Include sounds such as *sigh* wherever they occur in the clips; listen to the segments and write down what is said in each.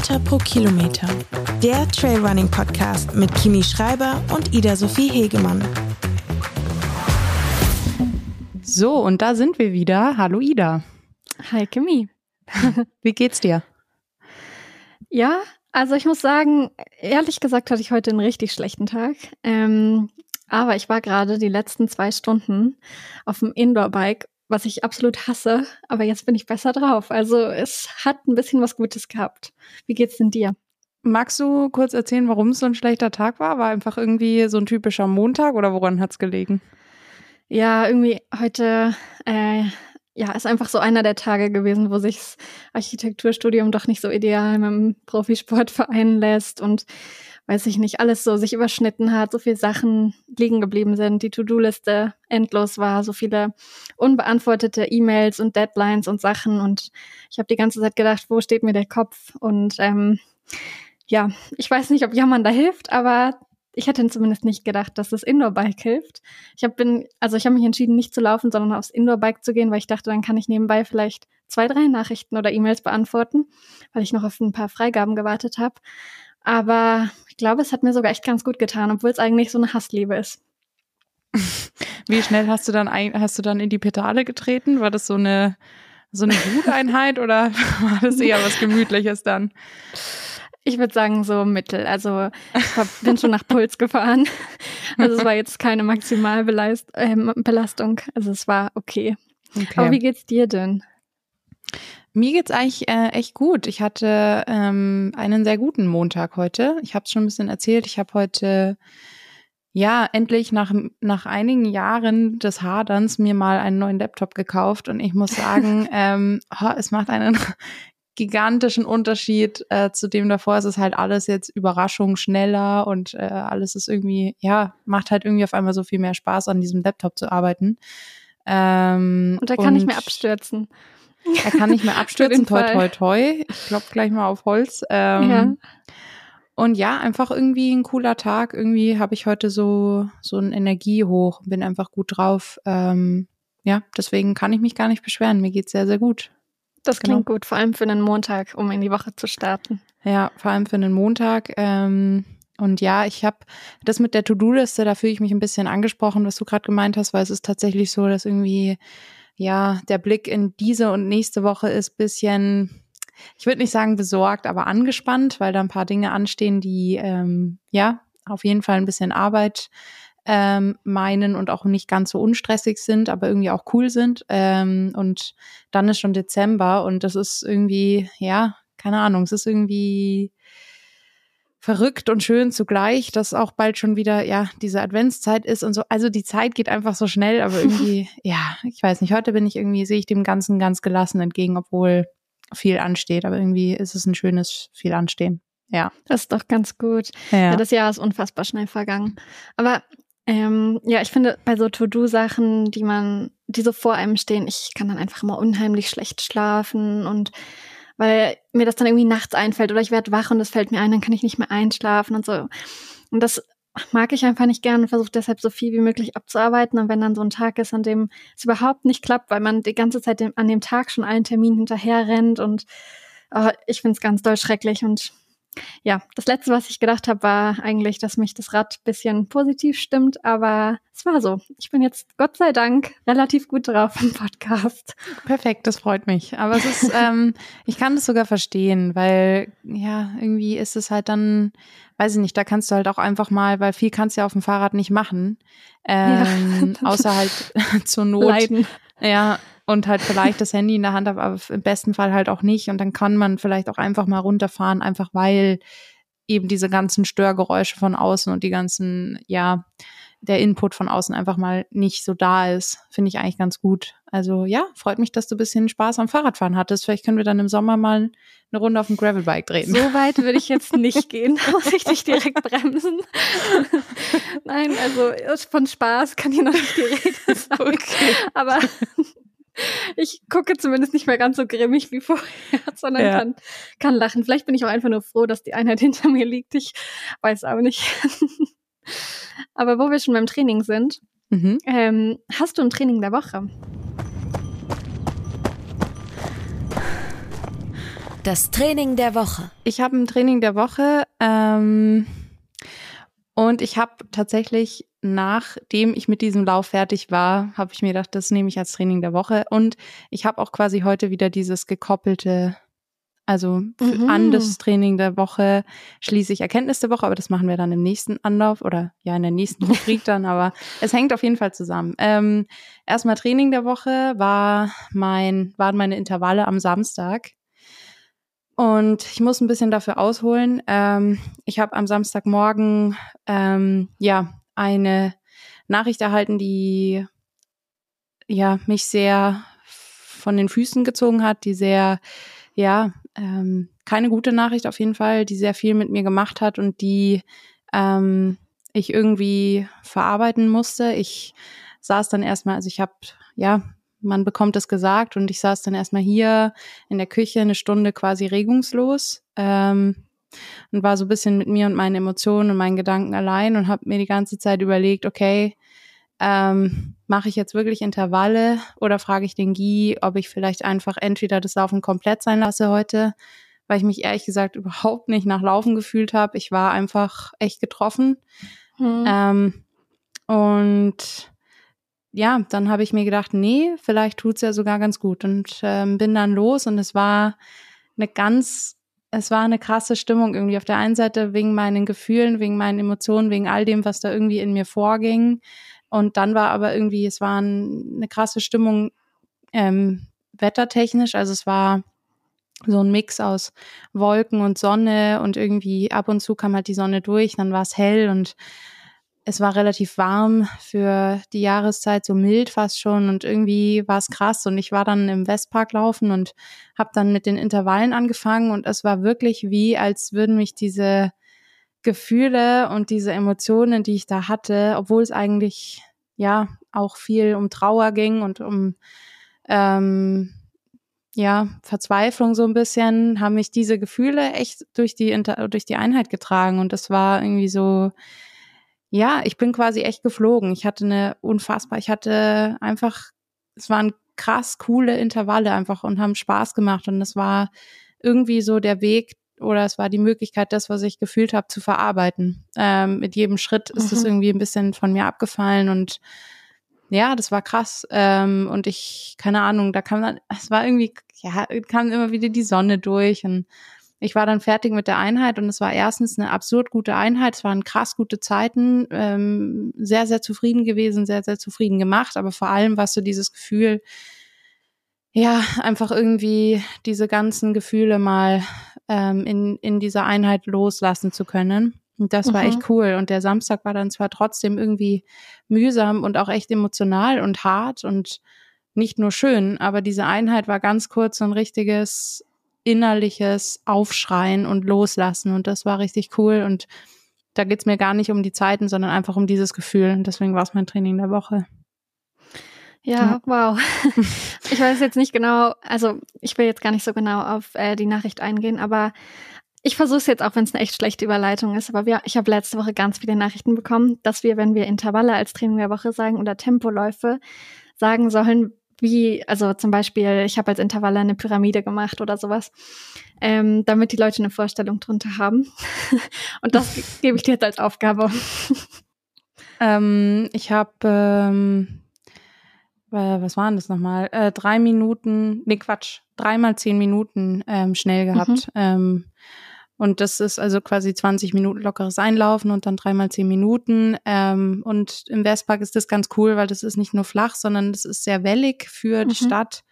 Meter pro Kilometer. Der Trailrunning Podcast mit Kimi Schreiber und Ida Sophie Hegemann. So, und da sind wir wieder. Hallo Ida. Hi Kimi. *laughs* Wie geht's dir? Ja, also ich muss sagen, ehrlich gesagt hatte ich heute einen richtig schlechten Tag. Ähm, aber ich war gerade die letzten zwei Stunden auf dem Indoor-Bike was ich absolut hasse, aber jetzt bin ich besser drauf. Also es hat ein bisschen was Gutes gehabt. Wie geht's denn dir? Magst du kurz erzählen, warum es so ein schlechter Tag war? War einfach irgendwie so ein typischer Montag oder woran hat's gelegen? Ja, irgendwie heute, äh, ja, ist einfach so einer der Tage gewesen, wo sich das Architekturstudium doch nicht so ideal mit dem Profisport vereinen lässt und weiß ich nicht, alles so sich überschnitten hat, so viele Sachen liegen geblieben sind, die To-Do-Liste endlos war, so viele unbeantwortete E-Mails und Deadlines und Sachen und ich habe die ganze Zeit gedacht, wo steht mir der Kopf? Und ähm, ja, ich weiß nicht, ob Jammern da hilft, aber ich hätte zumindest nicht gedacht, dass das Indoor-Bike hilft. Ich habe also ich habe mich entschieden, nicht zu laufen, sondern aufs Indoor-Bike zu gehen, weil ich dachte, dann kann ich nebenbei vielleicht zwei, drei Nachrichten oder E-Mails beantworten, weil ich noch auf ein paar Freigaben gewartet habe. Aber ich glaube, es hat mir sogar echt ganz gut getan, obwohl es eigentlich so eine Hassliebe ist. Wie schnell hast du dann hast du dann in die Pedale getreten? War das so eine so eine Wuteinheit oder *laughs* war das eher was Gemütliches dann? Ich würde sagen so mittel. Also ich hab, bin schon nach Puls gefahren. Also es war jetzt keine Maximalbelastung. Äh, also es war okay. okay. Aber wie geht's dir denn? Mir geht's eigentlich äh, echt gut. Ich hatte ähm, einen sehr guten Montag heute. Ich habe es schon ein bisschen erzählt. Ich habe heute ja endlich nach nach einigen Jahren des Haderns mir mal einen neuen Laptop gekauft und ich muss sagen, *laughs* ähm, oh, es macht einen *laughs* gigantischen Unterschied äh, zu dem davor. Es ist halt alles jetzt Überraschung schneller und äh, alles ist irgendwie ja macht halt irgendwie auf einmal so viel mehr Spaß an diesem Laptop zu arbeiten. Ähm, und da kann und, ich mir abstürzen. Er kann nicht mehr *laughs* abstürzen, toi, toi, toi. Ich klopfe gleich mal auf Holz. Ähm, ja. Und ja, einfach irgendwie ein cooler Tag. Irgendwie habe ich heute so, so ein Energie hoch, bin einfach gut drauf. Ähm, ja, deswegen kann ich mich gar nicht beschweren. Mir geht's sehr, sehr gut. Das klingt genau. gut, vor allem für einen Montag, um in die Woche zu starten. Ja, vor allem für einen Montag. Ähm, und ja, ich habe das mit der To-Do-Liste, da fühle ich mich ein bisschen angesprochen, was du gerade gemeint hast, weil es ist tatsächlich so, dass irgendwie ja, der Blick in diese und nächste Woche ist bisschen, ich würde nicht sagen besorgt, aber angespannt, weil da ein paar Dinge anstehen, die ähm, ja auf jeden Fall ein bisschen Arbeit ähm, meinen und auch nicht ganz so unstressig sind, aber irgendwie auch cool sind. Ähm, und dann ist schon Dezember und das ist irgendwie, ja, keine Ahnung, es ist irgendwie verrückt und schön zugleich, dass auch bald schon wieder, ja, diese Adventszeit ist und so. Also die Zeit geht einfach so schnell, aber *laughs* irgendwie, ja, ich weiß nicht, heute bin ich irgendwie, sehe ich dem Ganzen ganz gelassen entgegen, obwohl viel ansteht, aber irgendwie ist es ein schönes viel anstehen. Ja. Das ist doch ganz gut. Ja. ja das Jahr ist unfassbar schnell vergangen. Aber ähm, ja, ich finde, bei so To-Do-Sachen, die man, die so vor einem stehen, ich kann dann einfach immer unheimlich schlecht schlafen und weil mir das dann irgendwie nachts einfällt oder ich werde wach und es fällt mir ein, dann kann ich nicht mehr einschlafen und so. Und das mag ich einfach nicht gern und versuche deshalb so viel wie möglich abzuarbeiten. Und wenn dann so ein Tag ist, an dem es überhaupt nicht klappt, weil man die ganze Zeit an dem Tag schon allen Terminen hinterher rennt und oh, ich finde es ganz doll schrecklich und ja, das letzte, was ich gedacht habe, war eigentlich, dass mich das Rad bisschen positiv stimmt, aber es war so. Ich bin jetzt Gott sei Dank relativ gut drauf im Podcast. Perfekt, das freut mich. Aber es ist, ähm, *laughs* ich kann das sogar verstehen, weil ja, irgendwie ist es halt dann, weiß ich nicht, da kannst du halt auch einfach mal, weil viel kannst du ja auf dem Fahrrad nicht machen. *laughs* Ähm, ja. außer *laughs* halt zur Not. Leiden. Ja, und halt vielleicht das Handy in der Hand habe, aber im besten Fall halt auch nicht. Und dann kann man vielleicht auch einfach mal runterfahren, einfach weil eben diese ganzen Störgeräusche von außen und die ganzen, ja, der Input von außen einfach mal nicht so da ist, finde ich eigentlich ganz gut. Also ja, freut mich, dass du ein bisschen Spaß am Fahrradfahren hattest. Vielleicht können wir dann im Sommer mal eine Runde auf dem Gravelbike drehen. So weit würde ich jetzt nicht *laughs* gehen, muss ich dich direkt bremsen. Nein, also von Spaß kann hier noch nicht die Rede *laughs* sein. Okay. Aber ich gucke zumindest nicht mehr ganz so grimmig wie vorher, *laughs* sondern ja. kann, kann lachen. Vielleicht bin ich auch einfach nur froh, dass die Einheit *laughs* hinter mir liegt. Ich weiß auch nicht. *laughs* Aber wo wir schon beim Training sind, mhm. ähm, hast du ein Training der Woche? Das Training der Woche. Ich habe ein Training der Woche ähm, und ich habe tatsächlich, nachdem ich mit diesem Lauf fertig war, habe ich mir gedacht, das nehme ich als Training der Woche. Und ich habe auch quasi heute wieder dieses gekoppelte also mhm. an das Training der Woche schließe ich Erkenntnis der Woche, aber das machen wir dann im nächsten Anlauf oder ja in der nächsten Rubrik dann, aber *laughs* es hängt auf jeden Fall zusammen. Ähm, erstmal Training der Woche war mein, waren meine Intervalle am Samstag. Und ich muss ein bisschen dafür ausholen. Ähm, ich habe am Samstagmorgen ähm, ja eine Nachricht erhalten, die ja mich sehr von den Füßen gezogen hat, die sehr ja ähm, keine gute Nachricht auf jeden Fall, die sehr viel mit mir gemacht hat und die ähm, ich irgendwie verarbeiten musste. Ich saß dann erstmal, also ich habe, ja, man bekommt es gesagt und ich saß dann erstmal hier in der Küche eine Stunde quasi regungslos ähm, und war so ein bisschen mit mir und meinen Emotionen und meinen Gedanken allein und habe mir die ganze Zeit überlegt, okay, ähm, mache ich jetzt wirklich Intervalle oder frage ich den Guy, ob ich vielleicht einfach entweder das Laufen komplett sein lasse heute, weil ich mich ehrlich gesagt überhaupt nicht nach Laufen gefühlt habe. Ich war einfach echt getroffen. Mhm. Ähm, und ja, dann habe ich mir gedacht, nee, vielleicht tut's ja sogar ganz gut und ähm, bin dann los und es war eine ganz, es war eine krasse Stimmung irgendwie auf der einen Seite wegen meinen Gefühlen, wegen meinen Emotionen, wegen all dem, was da irgendwie in mir vorging. Und dann war aber irgendwie, es war eine krasse Stimmung ähm, wettertechnisch. Also es war so ein Mix aus Wolken und Sonne und irgendwie ab und zu kam halt die Sonne durch, dann war es hell und es war relativ warm für die Jahreszeit, so mild fast schon. Und irgendwie war es krass. Und ich war dann im Westpark laufen und habe dann mit den Intervallen angefangen. Und es war wirklich wie, als würden mich diese Gefühle und diese Emotionen, die ich da hatte, obwohl es eigentlich ja auch viel um Trauer ging und um ähm, ja Verzweiflung so ein bisschen, haben mich diese Gefühle echt durch die durch die Einheit getragen. Und das war irgendwie so ja, ich bin quasi echt geflogen. Ich hatte eine unfassbar, ich hatte einfach, es waren krass coole Intervalle einfach und haben Spaß gemacht und es war irgendwie so der Weg oder es war die Möglichkeit, das, was ich gefühlt habe, zu verarbeiten. Ähm, mit jedem Schritt ist es mhm. irgendwie ein bisschen von mir abgefallen und ja, das war krass. Ähm, und ich, keine Ahnung, da kam dann, es war irgendwie, ja, kam immer wieder die Sonne durch und ich war dann fertig mit der Einheit und es war erstens eine absurd gute Einheit, es waren krass gute Zeiten, ähm, sehr, sehr zufrieden gewesen, sehr, sehr zufrieden gemacht, aber vor allem war so dieses Gefühl, ja, einfach irgendwie diese ganzen Gefühle mal ähm, in, in dieser Einheit loslassen zu können. Und das war mhm. echt cool. Und der Samstag war dann zwar trotzdem irgendwie mühsam und auch echt emotional und hart und nicht nur schön, aber diese Einheit war ganz kurz so ein richtiges innerliches Aufschreien und Loslassen. Und das war richtig cool. Und da geht's mir gar nicht um die Zeiten, sondern einfach um dieses Gefühl. Und deswegen war es mein Training der Woche. Ja, wow. *laughs* ich weiß jetzt nicht genau, also ich will jetzt gar nicht so genau auf äh, die Nachricht eingehen, aber ich versuche es jetzt auch, wenn es eine echt schlechte Überleitung ist. Aber wir, ich habe letzte Woche ganz viele Nachrichten bekommen, dass wir, wenn wir Intervalle als Training der Woche sagen oder Tempoläufe sagen sollen, wie, also zum Beispiel, ich habe als Intervalle eine Pyramide gemacht oder sowas, ähm, damit die Leute eine Vorstellung drunter haben. *laughs* Und das gebe ich dir jetzt als Aufgabe. Ähm, ich habe ähm, äh, was waren das nochmal? Äh, drei Minuten, nee Quatsch, dreimal zehn Minuten ähm, schnell gehabt. Mhm. Ähm, und das ist also quasi 20 Minuten lockeres Einlaufen und dann dreimal zehn Minuten. Ähm, und im Westpark ist das ganz cool, weil das ist nicht nur flach, sondern das ist sehr wellig für die mhm. Stadt.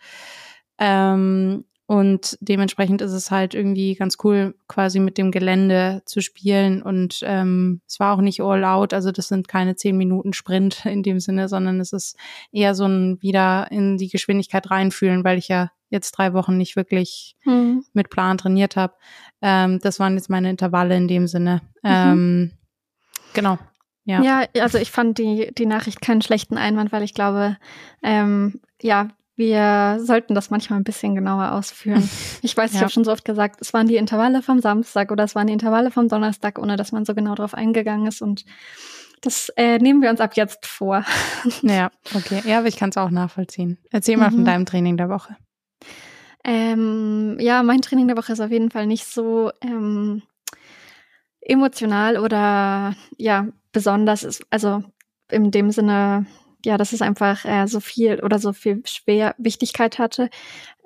Ähm, und dementsprechend ist es halt irgendwie ganz cool, quasi mit dem Gelände zu spielen. Und ähm, es war auch nicht all out, also das sind keine zehn Minuten Sprint in dem Sinne, sondern es ist eher so ein wieder in die Geschwindigkeit reinfühlen, weil ich ja jetzt drei Wochen nicht wirklich mhm. mit Plan trainiert habe. Ähm, das waren jetzt meine Intervalle in dem Sinne. Mhm. Ähm, genau. Ja. ja, also ich fand die, die Nachricht keinen schlechten Einwand, weil ich glaube, ähm, ja, wir sollten das manchmal ein bisschen genauer ausführen. *laughs* Ich weiß, ja. ich habe schon so oft gesagt, es waren die Intervalle vom Samstag oder es waren die Intervalle vom Donnerstag, ohne dass man so genau drauf eingegangen ist. Und das äh, nehmen wir uns ab jetzt vor. Ja, okay. Ja, aber ich kann es auch nachvollziehen. Erzähl mal mhm. von deinem Training der Woche. Ähm, ja, mein Training der Woche ist auf jeden Fall nicht so ähm, emotional oder ja, besonders ist, also in dem Sinne, ja, dass es einfach äh, so viel oder so viel schwer Wichtigkeit hatte.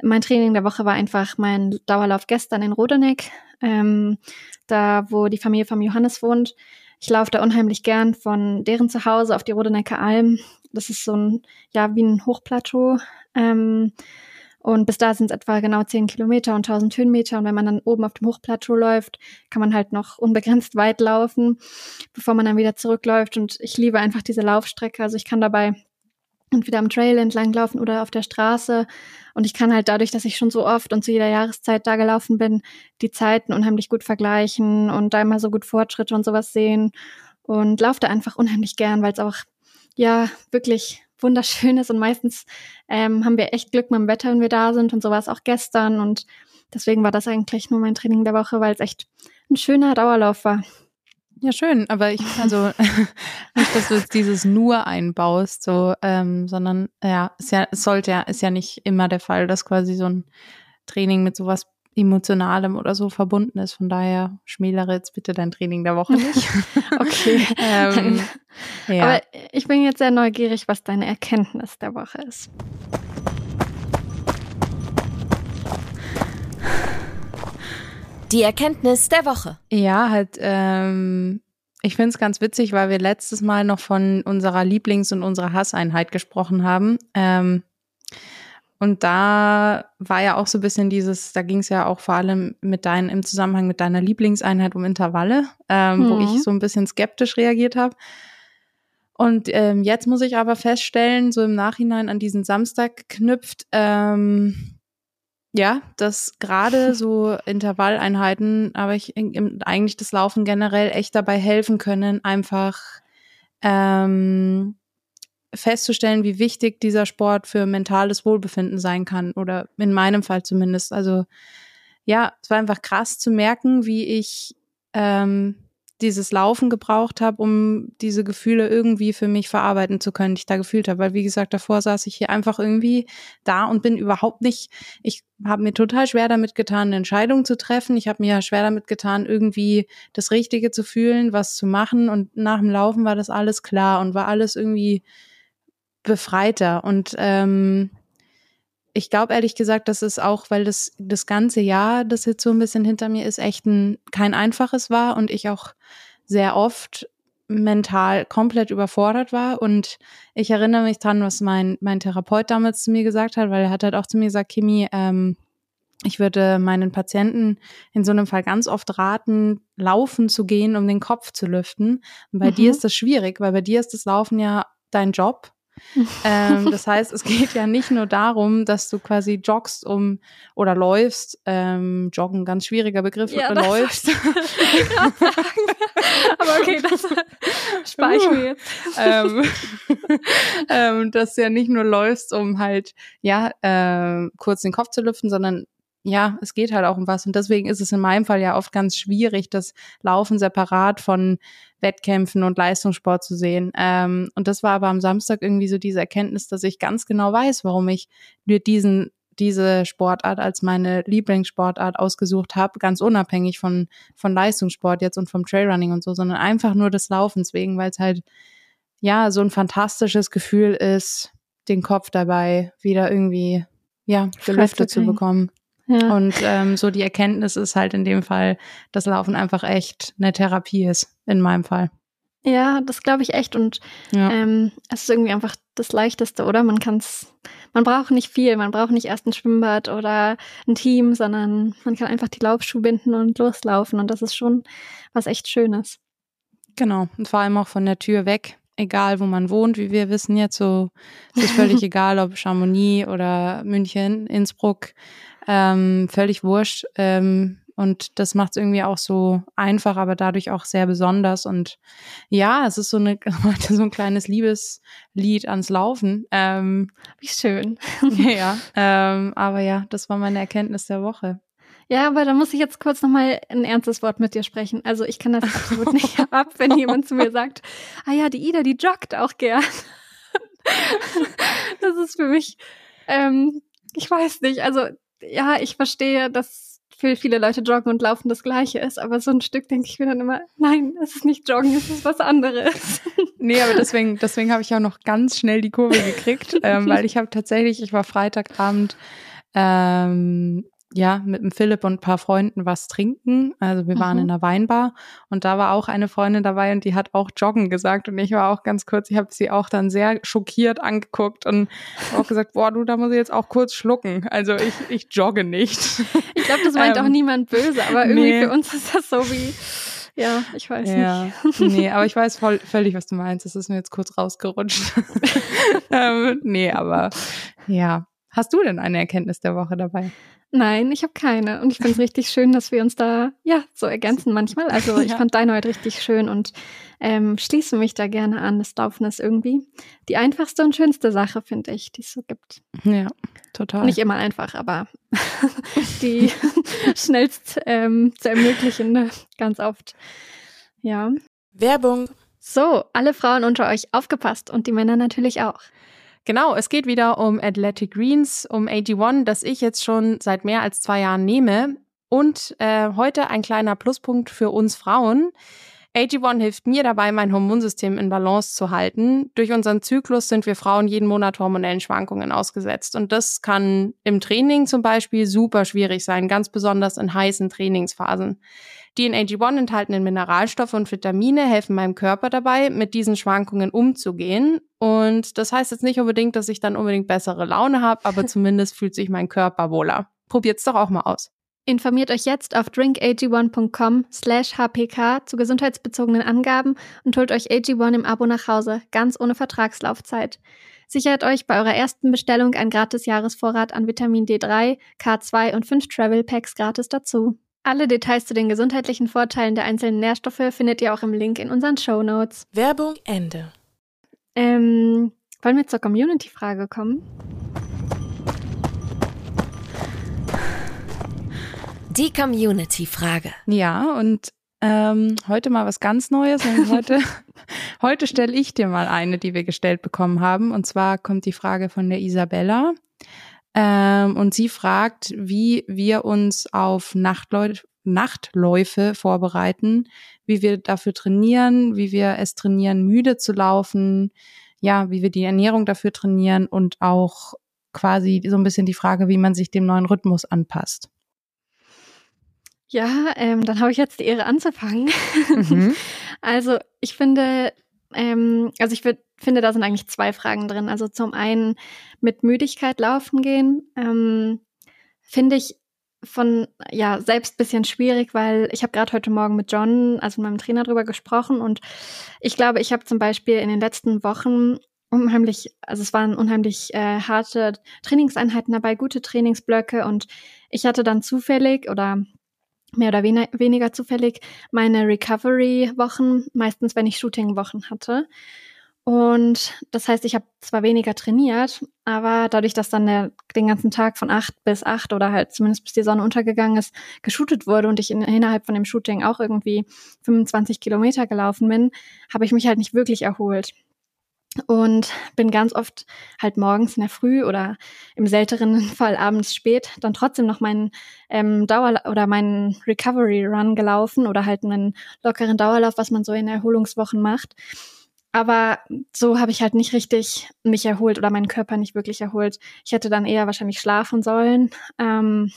Mein Training der Woche war einfach mein Dauerlauf gestern in Rodeneck, ähm, da wo die Familie vom Johannes wohnt. Ich laufe da unheimlich gern von deren Zuhause auf die Rodenecker Alm. Das ist so ein, ja, wie ein Hochplateau. Ähm, und bis da sind es etwa genau 10 Kilometer und 1000 Höhenmeter. Und wenn man dann oben auf dem Hochplateau läuft, kann man halt noch unbegrenzt weit laufen, bevor man dann wieder zurückläuft. Und ich liebe einfach diese Laufstrecke. Also ich kann dabei entweder am Trail entlang laufen oder auf der Straße. Und ich kann halt dadurch, dass ich schon so oft und zu jeder Jahreszeit da gelaufen bin, die Zeiten unheimlich gut vergleichen und da immer so gut Fortschritte und sowas sehen. Und laufe da einfach unheimlich gern, weil es auch ja wirklich wunderschön ist und meistens ähm, haben wir echt Glück mit dem Wetter, wenn wir da sind. Und so war es auch gestern. Und deswegen war das eigentlich nur mein Training der Woche, weil es echt ein schöner Dauerlauf war. Ja, schön, aber ich, also *laughs* nicht, dass du jetzt dieses nur einbaust, so, ähm, sondern ja, ist ja, es sollte ja, ist ja nicht immer der Fall, dass quasi so ein Training mit sowas Emotionalem oder so verbunden ist. Von daher schmälere jetzt bitte dein Training der Woche nicht. *laughs* okay. ähm, ja. Aber ich bin jetzt sehr neugierig, was deine Erkenntnis der Woche ist. Die Erkenntnis der Woche. Ja, halt, ähm, ich finde es ganz witzig, weil wir letztes Mal noch von unserer Lieblings- und unserer Hasseinheit gesprochen haben. Ähm, und da war ja auch so ein bisschen dieses, da ging es ja auch vor allem mit deinen, im Zusammenhang mit deiner Lieblingseinheit um Intervalle, ähm, mhm. wo ich mhm. so ein bisschen skeptisch reagiert habe. Und ähm, jetzt muss ich aber feststellen, so im Nachhinein an diesen Samstag knüpft, ähm, ja, dass gerade *laughs* so Intervalleinheiten, aber ich im, eigentlich das Laufen generell echt dabei helfen können, einfach ähm, festzustellen, wie wichtig dieser Sport für mentales Wohlbefinden sein kann oder in meinem Fall zumindest. Also ja, es war einfach krass zu merken, wie ich ähm, dieses Laufen gebraucht habe, um diese Gefühle irgendwie für mich verarbeiten zu können, die ich da gefühlt habe. Weil wie gesagt, davor saß ich hier einfach irgendwie da und bin überhaupt nicht, ich habe mir total schwer damit getan, eine Entscheidung zu treffen. Ich habe mir schwer damit getan, irgendwie das Richtige zu fühlen, was zu machen. Und nach dem Laufen war das alles klar und war alles irgendwie befreiter. Und ähm, ich glaube ehrlich gesagt, das ist auch, weil das das ganze Jahr, das jetzt so ein bisschen hinter mir ist, echt ein, kein einfaches war und ich auch sehr oft mental komplett überfordert war. Und ich erinnere mich dran, was mein, mein Therapeut damals zu mir gesagt hat, weil er hat halt auch zu mir gesagt, Kimi, ähm, ich würde meinen Patienten in so einem Fall ganz oft raten, laufen zu gehen, um den Kopf zu lüften. Und bei mhm. dir ist das schwierig, weil bei dir ist das Laufen ja dein Job *laughs* ähm, das heißt, es geht ja nicht nur darum, dass du quasi joggst um oder läufst, ähm, joggen, ganz schwieriger Begriff, ja, oder läufst. Aber okay, das spare ich mir jetzt. ähm, *laughs* ähm, dass du ja nicht nur läufst, um halt, ja, äh, kurz den Kopf zu lüften, sondern ja, es geht halt auch um was. Und deswegen ist es in meinem Fall ja oft ganz schwierig, das Laufen separat von Wettkämpfen und Leistungssport zu sehen. Ähm, und das war aber am Samstag irgendwie so diese Erkenntnis, dass ich ganz genau weiß, warum ich mir diesen diese Sportart als meine Lieblingssportart ausgesucht habe, ganz unabhängig von, von Leistungssport jetzt und vom Trailrunning und so, sondern einfach nur des Laufens wegen, weil es halt ja so ein fantastisches Gefühl ist, den Kopf dabei wieder irgendwie ja gelüftet zu bekommen. Ja. Und ähm, so die Erkenntnis ist halt in dem Fall, dass Laufen einfach echt eine Therapie ist, in meinem Fall. Ja, das glaube ich echt. Und ja. ähm, es ist irgendwie einfach das Leichteste, oder? Man kann es, man braucht nicht viel, man braucht nicht erst ein Schwimmbad oder ein Team, sondern man kann einfach die Laufschuhe binden und loslaufen. Und das ist schon was echt Schönes. Genau. Und vor allem auch von der Tür weg. Egal, wo man wohnt, wie wir wissen jetzt, so es ist völlig *laughs* egal, ob Chamonix oder München, Innsbruck, ähm, völlig wurscht. Ähm, und das macht es irgendwie auch so einfach, aber dadurch auch sehr besonders. Und ja, es ist so, eine, *laughs* so ein kleines Liebeslied ans Laufen. Ähm, Wie schön. *laughs* ja, ähm, aber ja, das war meine Erkenntnis der Woche. Ja, aber da muss ich jetzt kurz nochmal ein ernstes Wort mit dir sprechen. Also ich kann das absolut *laughs* nicht ab, wenn jemand zu mir sagt, ah ja, die Ida, die joggt auch gern. das ist für mich, ähm, ich weiß nicht, also ja, ich verstehe, dass für viele Leute Joggen und Laufen das Gleiche ist, aber so ein Stück denke ich mir dann immer, nein, es ist nicht Joggen, es ist was anderes. *laughs* Nee, aber deswegen, deswegen habe ich auch noch ganz schnell die Kurve gekriegt, *laughs* ähm, weil ich habe tatsächlich, ich war Freitagabend ähm, ja, mit dem Philipp und ein paar Freunden was trinken. Also wir waren mhm. in einer Weinbar und da war auch eine Freundin dabei und die hat auch Joggen gesagt und ich war auch ganz kurz, ich habe sie auch dann sehr schockiert angeguckt und *laughs* auch gesagt, boah, du, da muss ich jetzt auch kurz schlucken. Also ich, ich jogge nicht. Ich glaube, das meint *laughs* ähm, auch niemand böse, aber irgendwie nee. für uns ist das so wie, ja, ich weiß ja, nicht. nee, aber ich *laughs* weiß voll, völlig, was du meinst. Das ist mir jetzt kurz rausgerutscht. ähm, nee, aber ja. Hast du denn eine Erkenntnis der Woche dabei? Nein, ich habe keine. Und ich finde es richtig schön, dass wir uns da ja so ergänzen manchmal. Also *laughs* ich ja. fand deine heute richtig schön und ähm, schließe mich da gerne an. Das Laufen ist irgendwie die einfachste und schönste Sache, finde ich, die es so gibt. Ja, total. Nicht immer einfach, aber *laughs* die *laughs* schnellst ähm, zu ermöglichen, ganz oft. Ja. Werbung. So, alle Frauen unter euch aufgepasst und die Männer natürlich auch. Genau, es geht wieder um Athletic Greens, um AG1, das ich jetzt schon seit mehr als zwei Jahren nehme. Und äh, heute ein kleiner Pluspunkt für uns Frauen. AG1 hilft mir dabei, mein Hormonsystem in Balance zu halten. Durch unseren Zyklus sind wir Frauen jeden Monat hormonellen Schwankungen ausgesetzt. Und das kann im Training zum Beispiel super schwierig sein, ganz besonders in heißen Trainingsphasen. Die in AG1 enthaltenen Mineralstoffe und Vitamine helfen meinem Körper dabei, mit diesen Schwankungen umzugehen. Und das heißt jetzt nicht unbedingt, dass ich dann unbedingt bessere Laune habe, aber zumindest fühlt sich mein Körper wohler. Probiert's doch auch mal aus. Informiert euch jetzt auf drinkag1.com slash hpk zu gesundheitsbezogenen Angaben und holt euch AG1 im Abo nach Hause, ganz ohne Vertragslaufzeit. Sichert euch bei eurer ersten Bestellung ein gratis Jahresvorrat an Vitamin D3, K2 und 5 Travel Packs gratis dazu. Alle Details zu den gesundheitlichen Vorteilen der einzelnen Nährstoffe findet ihr auch im Link in unseren Show Notes. Werbung Ende. Ähm, wollen wir zur Community-Frage kommen? Die Community-Frage. Ja, und ähm, heute mal was ganz Neues. *laughs* heute heute stelle ich dir mal eine, die wir gestellt bekommen haben. Und zwar kommt die Frage von der Isabella. Ähm, und sie fragt, wie wir uns auf Nachtläu Nachtläufe vorbereiten, wie wir dafür trainieren, wie wir es trainieren, müde zu laufen, ja, wie wir die Ernährung dafür trainieren und auch quasi so ein bisschen die Frage, wie man sich dem neuen Rhythmus anpasst. Ja, ähm, dann habe ich jetzt die Ehre anzufangen. Mhm. *laughs* Also ich finde, ähm, also ich würd, finde, da sind eigentlich zwei Fragen drin. Also zum einen mit Müdigkeit laufen gehen, ähm, finde ich von ja selbst bisschen schwierig, weil ich habe gerade heute Morgen mit John, also mit meinem Trainer, drüber gesprochen und ich glaube, ich habe zum Beispiel in den letzten Wochen unheimlich, also es waren unheimlich äh, harte Trainingseinheiten dabei, gute Trainingsblöcke und ich hatte dann zufällig oder mehr oder wen weniger zufällig meine Recovery-Wochen, meistens wenn ich Shooting-Wochen hatte. Und das heißt, ich habe zwar weniger trainiert, aber dadurch, dass dann der, den ganzen Tag von acht bis acht oder halt zumindest bis die Sonne untergegangen ist, geshootet wurde und ich in, innerhalb von dem Shooting auch irgendwie 25 Kilometer gelaufen bin, habe ich mich halt nicht wirklich erholt und bin ganz oft halt morgens in der Früh oder im seltenen *laughs* Fall abends spät dann trotzdem noch meinen ähm, Dauer oder meinen Recovery Run gelaufen oder halt einen lockeren Dauerlauf, was man so in Erholungswochen macht. Aber so habe ich halt nicht richtig mich erholt oder meinen Körper nicht wirklich erholt. Ich hätte dann eher wahrscheinlich schlafen sollen. Ähm,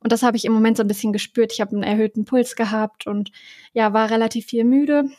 und das habe ich im Moment so ein bisschen gespürt. Ich habe einen erhöhten Puls gehabt und ja, war relativ viel müde.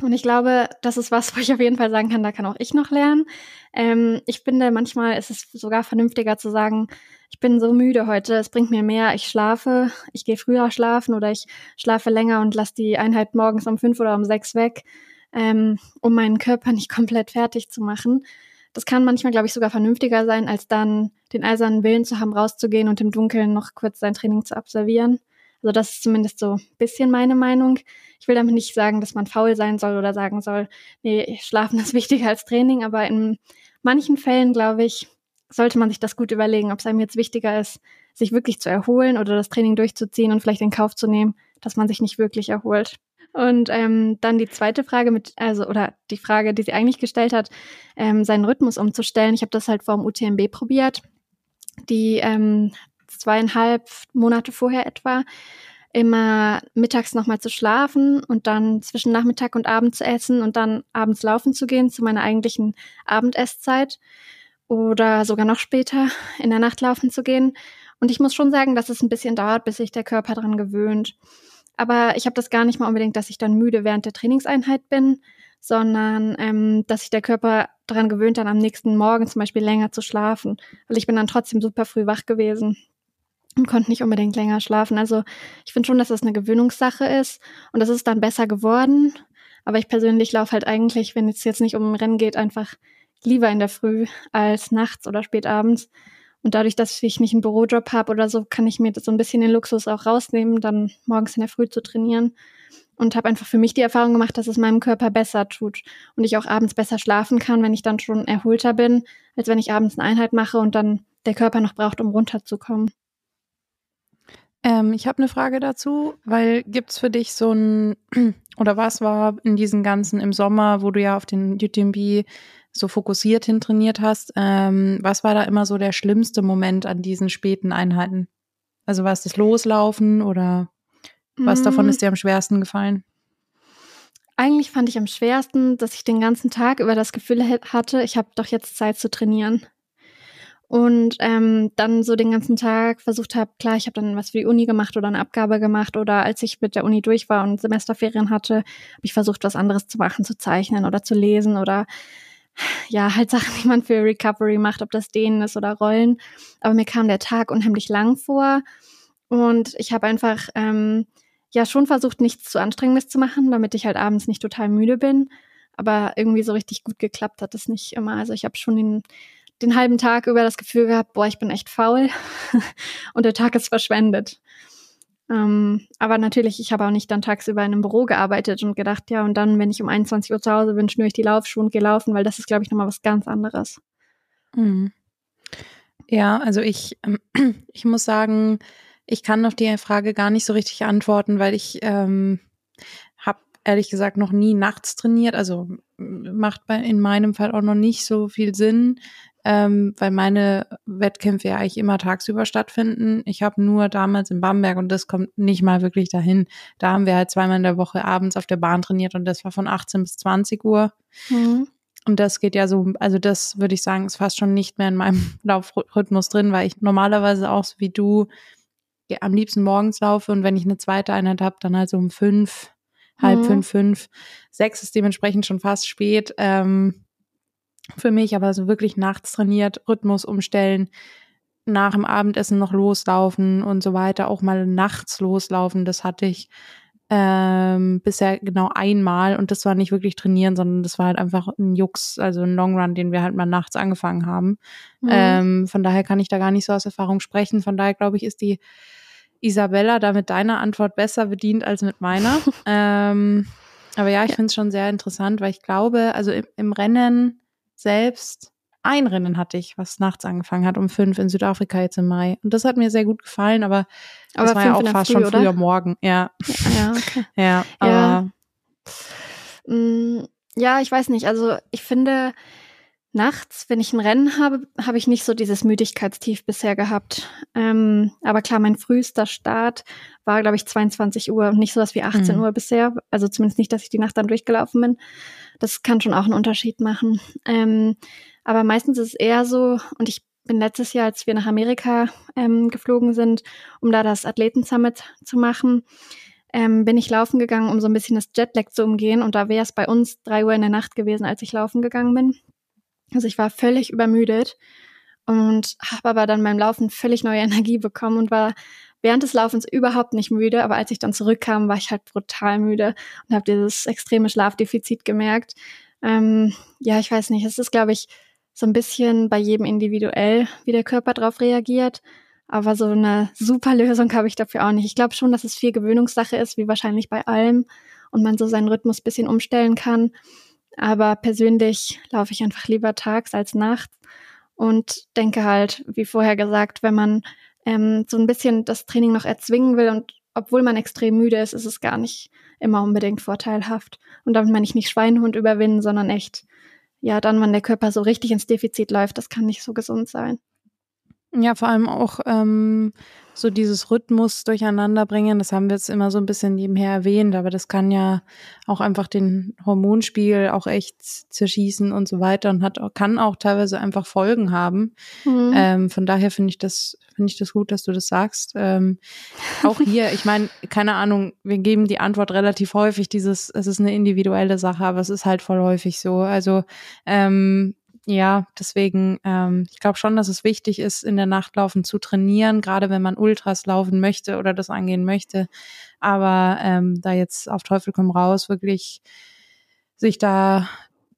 Und ich glaube, das ist was, *laughs* wo ich auf jeden Fall sagen kann, da kann auch ich noch lernen. Ähm, ich finde, manchmal ist es sogar vernünftiger zu sagen, ich bin so müde heute, es bringt mir mehr, ich schlafe, ich gehe früher schlafen oder ich schlafe länger und lasse die Einheit morgens um fünf oder um sechs weg, ähm, um meinen Körper nicht komplett fertig zu machen. Das kann manchmal, glaube ich, sogar vernünftiger sein, als dann den eisernen Willen zu haben, rauszugehen und im Dunkeln noch kurz sein Training zu absolvieren. Also das ist zumindest so ein bisschen meine Meinung. Ich will damit nicht sagen, dass man faul sein soll oder sagen soll, nee, Schlafen ist *laughs* wichtiger als Training, aber in manchen Fällen, glaube ich, sollte man sich das gut überlegen, ob es einem jetzt wichtiger ist, sich wirklich zu erholen oder das Training durchzuziehen und vielleicht in Kauf zu nehmen, dass man sich nicht wirklich erholt. Und ähm, dann die zweite Frage mit, also oder die Frage, die sie eigentlich gestellt hat, ähm, seinen Rhythmus umzustellen. Ich habe das halt vor dem UTMB probiert. Die ähm, zweieinhalb Monate vorher etwa, immer mittags nochmal zu schlafen und dann zwischen Nachmittag und Abend zu essen und dann abends laufen zu gehen zu meiner eigentlichen Abendesszeit oder sogar noch später in der Nacht laufen zu gehen. Und ich muss schon sagen, dass es ein bisschen dauert, bis sich der Körper daran gewöhnt. Aber ich habe das gar nicht mal unbedingt, dass ich dann müde während der Trainingseinheit bin, sondern ähm, dass sich der Körper daran gewöhnt, dann am nächsten Morgen zum Beispiel länger zu schlafen. Weil ich bin dann trotzdem super früh wach gewesen und konnte nicht unbedingt länger schlafen. Also ich finde schon, dass das eine Gewöhnungssache ist und das ist dann besser geworden. Aber ich persönlich laufe halt eigentlich, wenn es jetzt nicht um ein Rennen geht, einfach lieber in der Früh als nachts oder spät abends. Und dadurch, dass ich nicht einen Bürojob habe oder so, kann ich mir so ein bisschen den Luxus auch rausnehmen, dann morgens in der Früh zu trainieren. Und habe einfach für mich die Erfahrung gemacht, dass es meinem Körper besser tut und ich auch abends besser schlafen kann, wenn ich dann schon erholter bin, als wenn ich abends eine Einheit mache und dann der Körper noch braucht, um runterzukommen. Ähm, ich habe eine Frage dazu, weil gibt es für dich so ein, *clears throat* oder was war in diesen ganzen im Sommer, wo du ja auf den UTMB so fokussiert hin trainiert hast, ähm, was war da immer so der schlimmste Moment an diesen späten Einheiten? Also war es das Loslaufen oder was davon mm. ist dir am schwersten gefallen? Eigentlich fand ich am schwersten, dass ich den ganzen Tag über das Gefühl hatte, ich habe doch jetzt Zeit zu trainieren. Und ähm, dann so den ganzen Tag versucht habe, klar, ich habe dann was für die Uni gemacht oder eine Abgabe gemacht oder als ich mit der Uni durch war und Semesterferien hatte, habe ich versucht, was anderes zu machen, zu zeichnen oder zu lesen oder ja, halt Sachen, die man für Recovery macht, ob das Dehnen ist oder Rollen. Aber mir kam der Tag unheimlich lang vor und ich habe einfach ähm, ja schon versucht, nichts zu anstrengendes zu machen, damit ich halt abends nicht total müde bin. Aber irgendwie so richtig gut geklappt hat es nicht immer. Also ich habe schon den, den halben Tag über das Gefühl gehabt, boah, ich bin echt faul *laughs* und der Tag ist verschwendet. Ähm, aber natürlich, ich habe auch nicht dann tagsüber in einem Büro gearbeitet und gedacht, ja, und dann, wenn ich um 21 Uhr zu Hause bin, schnüre ich die Laufschuhe und gehe laufen, weil das ist, glaube ich, nochmal was ganz anderes. Mhm. Ja, also ich, ähm, *clears throat* ich muss sagen, ich kann auf die Frage gar nicht so richtig antworten, weil ich ähm, habe ehrlich gesagt noch nie nachts trainiert. Also macht bei, in meinem Fall auch noch nicht so viel Sinn ähm, weil meine Wettkämpfe ja eigentlich immer tagsüber stattfinden. Ich habe nur damals in Bamberg und das kommt nicht mal wirklich dahin. Da haben wir halt zweimal in der Woche abends auf der Bahn trainiert und das war von 18 bis 20 Uhr. Mhm. Und das geht ja so, also das würde ich sagen, ist fast schon nicht mehr in meinem *laughs* Laufrhythmus drin, weil ich normalerweise auch so wie du ja, am liebsten morgens laufe und wenn ich eine zweite Einheit habe, dann halt so um fünf, halb mhm. fünf, fünf. Sechs ist dementsprechend schon fast spät. Ähm, für mich, aber so wirklich nachts trainiert, Rhythmus umstellen, nach dem Abendessen noch loslaufen und so weiter, auch mal nachts loslaufen, das hatte ich ähm, bisher genau einmal und das war nicht wirklich trainieren, sondern das war halt einfach ein Jux, also ein Long Run, den wir halt mal nachts angefangen haben. Mhm. Ähm, von daher kann ich da gar nicht so aus Erfahrung sprechen. Von daher glaube ich, ist die Isabella da mit deiner Antwort besser bedient als mit meiner. *laughs* ähm, aber ja, ich finde es schon sehr interessant, weil ich glaube, also im, im Rennen selbst ein Rennen hatte ich, was nachts angefangen hat, um fünf in Südafrika jetzt im Mai. Und das hat mir sehr gut gefallen, aber, aber das war ja auch fast früh, schon früher morgen. Ja. Ja, ja okay. *laughs* ja. Ja. Mm, ja, ich weiß nicht. Also ich finde, nachts, wenn ich ein Rennen habe, habe ich nicht so dieses Müdigkeitstief bisher gehabt. Ähm, aber klar, mein frühester Start war, glaube ich, 22 Uhr und nicht so was wie 18 mhm. Uhr bisher. Also zumindest nicht, dass ich die Nacht dann durchgelaufen bin. Das kann schon auch einen Unterschied machen. Ähm, aber meistens ist es eher so, und ich bin letztes Jahr, als wir nach Amerika ähm, geflogen sind, um da das Athleten-Summit zu machen, ähm, bin ich laufen gegangen, um so ein bisschen das Jetlag zu umgehen. Und da wäre es bei uns drei Uhr in der Nacht gewesen, als ich laufen gegangen bin. Also ich war völlig übermüdet und habe aber dann beim Laufen völlig neue *laughs* Energie bekommen und war während des Laufens überhaupt nicht müde, aber als ich dann zurückkam, war ich halt brutal müde und habe dieses extreme Schlafdefizit gemerkt. Ähm, ja, ich weiß nicht, es ist, glaube ich, so ein bisschen bei jedem individuell, wie der Körper darauf reagiert. Aber so eine super Lösung habe ich dafür auch nicht. Ich glaube schon, dass es viel Gewöhnungssache ist, wie wahrscheinlich bei allem, und man so seinen Rhythmus bisschen umstellen kann. Aber persönlich laufe ich einfach lieber tags als nachts und denke halt, wie vorher gesagt, wenn man ähm, so ein bisschen das Training noch erzwingen will und obwohl man extrem müde ist, ist es gar nicht immer unbedingt vorteilhaft. Und damit meine ich nicht Schweinehund überwinden, sondern echt, ja, dann, wenn der Körper so richtig ins Defizit läuft, das kann nicht so gesund sein. Ja, vor allem auch ähm, so dieses Rhythmus durcheinander bringen, das haben wir jetzt immer so ein bisschen nebenher erwähnt, aber das kann ja auch einfach den Hormonspiegel auch echt zerschießen und so weiter und hat kann auch teilweise einfach Folgen haben. Mhm. Ähm, von daher finde ich das finde ich das gut, dass du das sagst. Ähm, auch hier, ich meine, keine Ahnung, wir geben die Antwort relativ häufig, dieses, es ist eine individuelle Sache, aber es ist halt voll häufig so. Also ähm, ja, deswegen, ähm, ich glaube schon, dass es wichtig ist, in der Nacht laufen zu trainieren, gerade wenn man Ultras laufen möchte oder das angehen möchte. Aber ähm, da jetzt auf Teufel komm raus, wirklich sich da